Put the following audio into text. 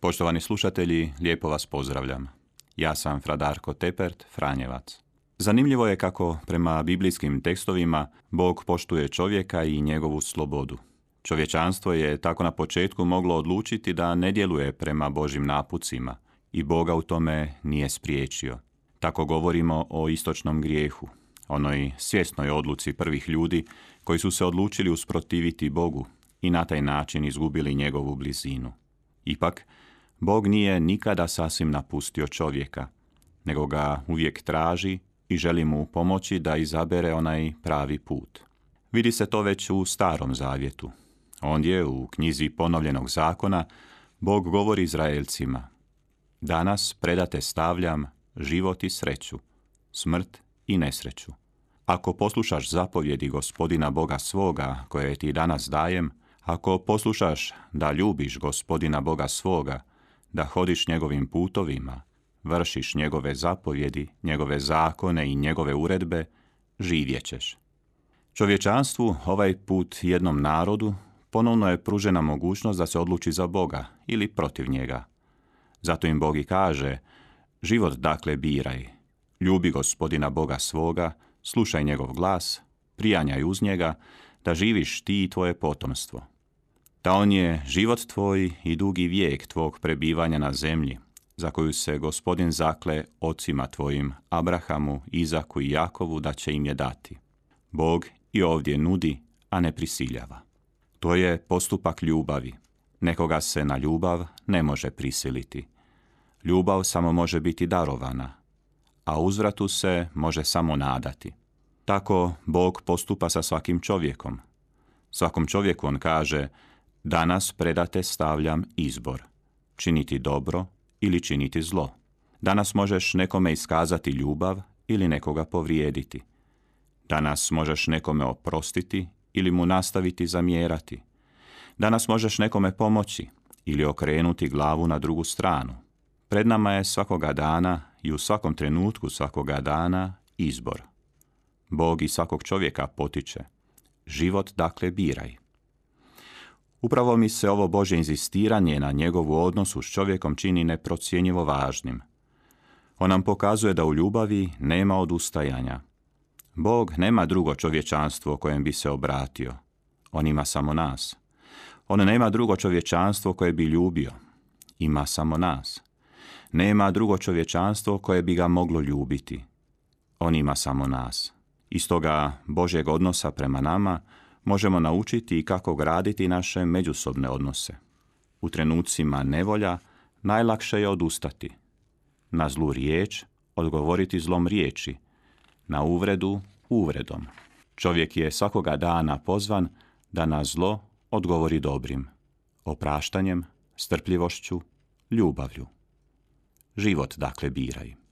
Poštovani slušatelji, lijepo vas pozdravljam. Ja sam Fradarko Tepert, Franjevac. Zanimljivo je kako prema biblijskim tekstovima Bog poštuje čovjeka i njegovu slobodu. Čovječanstvo je tako na početku moglo odlučiti da ne djeluje prema Božim napucima i Boga u tome nije spriječio. Tako govorimo o istočnom grijehu, onoj svjesnoj odluci prvih ljudi koji su se odlučili usprotiviti Bogu i na taj način izgubili njegovu blizinu. Ipak, Bog nije nikada sasvim napustio čovjeka, nego ga uvijek traži i želi mu pomoći da izabere onaj pravi put. Vidi se to već u starom zavjetu. Ondje, u knjizi ponovljenog zakona, Bog govori Izraelcima Danas predate stavljam život i sreću, smrt i nesreću. Ako poslušaš zapovjedi gospodina Boga svoga, koje ti danas dajem, ako poslušaš da ljubiš gospodina Boga svoga, da hodiš njegovim putovima, vršiš njegove zapovjedi, njegove zakone i njegove uredbe, živjet ćeš. Čovječanstvu, ovaj put jednom narodu, ponovno je pružena mogućnost da se odluči za Boga ili protiv njega. Zato im Bog i kaže, život dakle biraj, ljubi gospodina Boga svoga, slušaj njegov glas, prijanjaj uz njega, da živiš ti i tvoje potomstvo da on je život tvoj i dugi vijek tvog prebivanja na zemlji, za koju se gospodin zakle ocima tvojim, Abrahamu, Izaku i Jakovu da će im je dati. Bog i ovdje nudi, a ne prisiljava. To je postupak ljubavi. Nekoga se na ljubav ne može prisiliti. Ljubav samo može biti darovana, a uzvratu se može samo nadati. Tako Bog postupa sa svakim čovjekom. Svakom čovjeku on kaže, Danas predate stavljam izbor. Činiti dobro ili činiti zlo. Danas možeš nekome iskazati ljubav ili nekoga povrijediti. Danas možeš nekome oprostiti ili mu nastaviti zamjerati. Danas možeš nekome pomoći ili okrenuti glavu na drugu stranu. Pred nama je svakoga dana i u svakom trenutku svakoga dana izbor. Bog i svakog čovjeka potiče. Život dakle biraj. Upravo mi se ovo Bože inzistiranje na njegovu odnosu s čovjekom čini neprocjenjivo važnim. On nam pokazuje da u ljubavi nema odustajanja. Bog nema drugo čovječanstvo kojem bi se obratio. On ima samo nas. On nema drugo čovječanstvo koje bi ljubio. Ima samo nas. Nema drugo čovječanstvo koje bi ga moglo ljubiti. On ima samo nas. Iz toga Božeg odnosa prema nama možemo naučiti i kako graditi naše međusobne odnose. U trenucima nevolja najlakše je odustati. Na zlu riječ odgovoriti zlom riječi, na uvredu uvredom. Čovjek je svakoga dana pozvan da na zlo odgovori dobrim, opraštanjem, strpljivošću, ljubavlju. Život dakle biraj.